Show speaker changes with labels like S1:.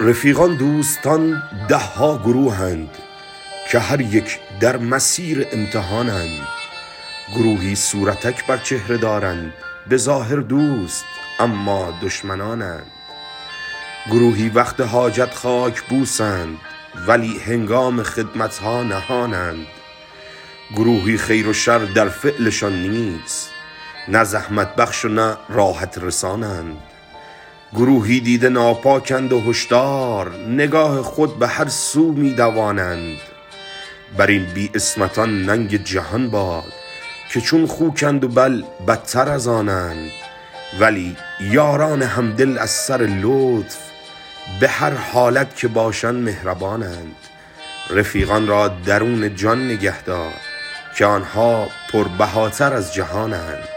S1: رفیقان دوستان ده ها گروهند که هر یک در مسیر امتحانند. گروهی صورتک بر چهره دارند به ظاهر دوست اما دشمنانند. گروهی وقت حاجت خاک بوسند ولی هنگام خدمت ها نهانند. گروهی خیر و شر در فعلشان نیست نه زحمت بخش و نه راحت رسانند. گروهی دیده ناپاکند و هشدار نگاه خود به هر سو می دوانند بر این بی عصمتان ننگ جهان باد که چون خوکند و بل بدتر از آنند. ولی یاران همدل از سر لطف به هر حالت که باشند مهربانند. رفیقان را درون جان نگه دار که آنها پربهاتر از جهانند.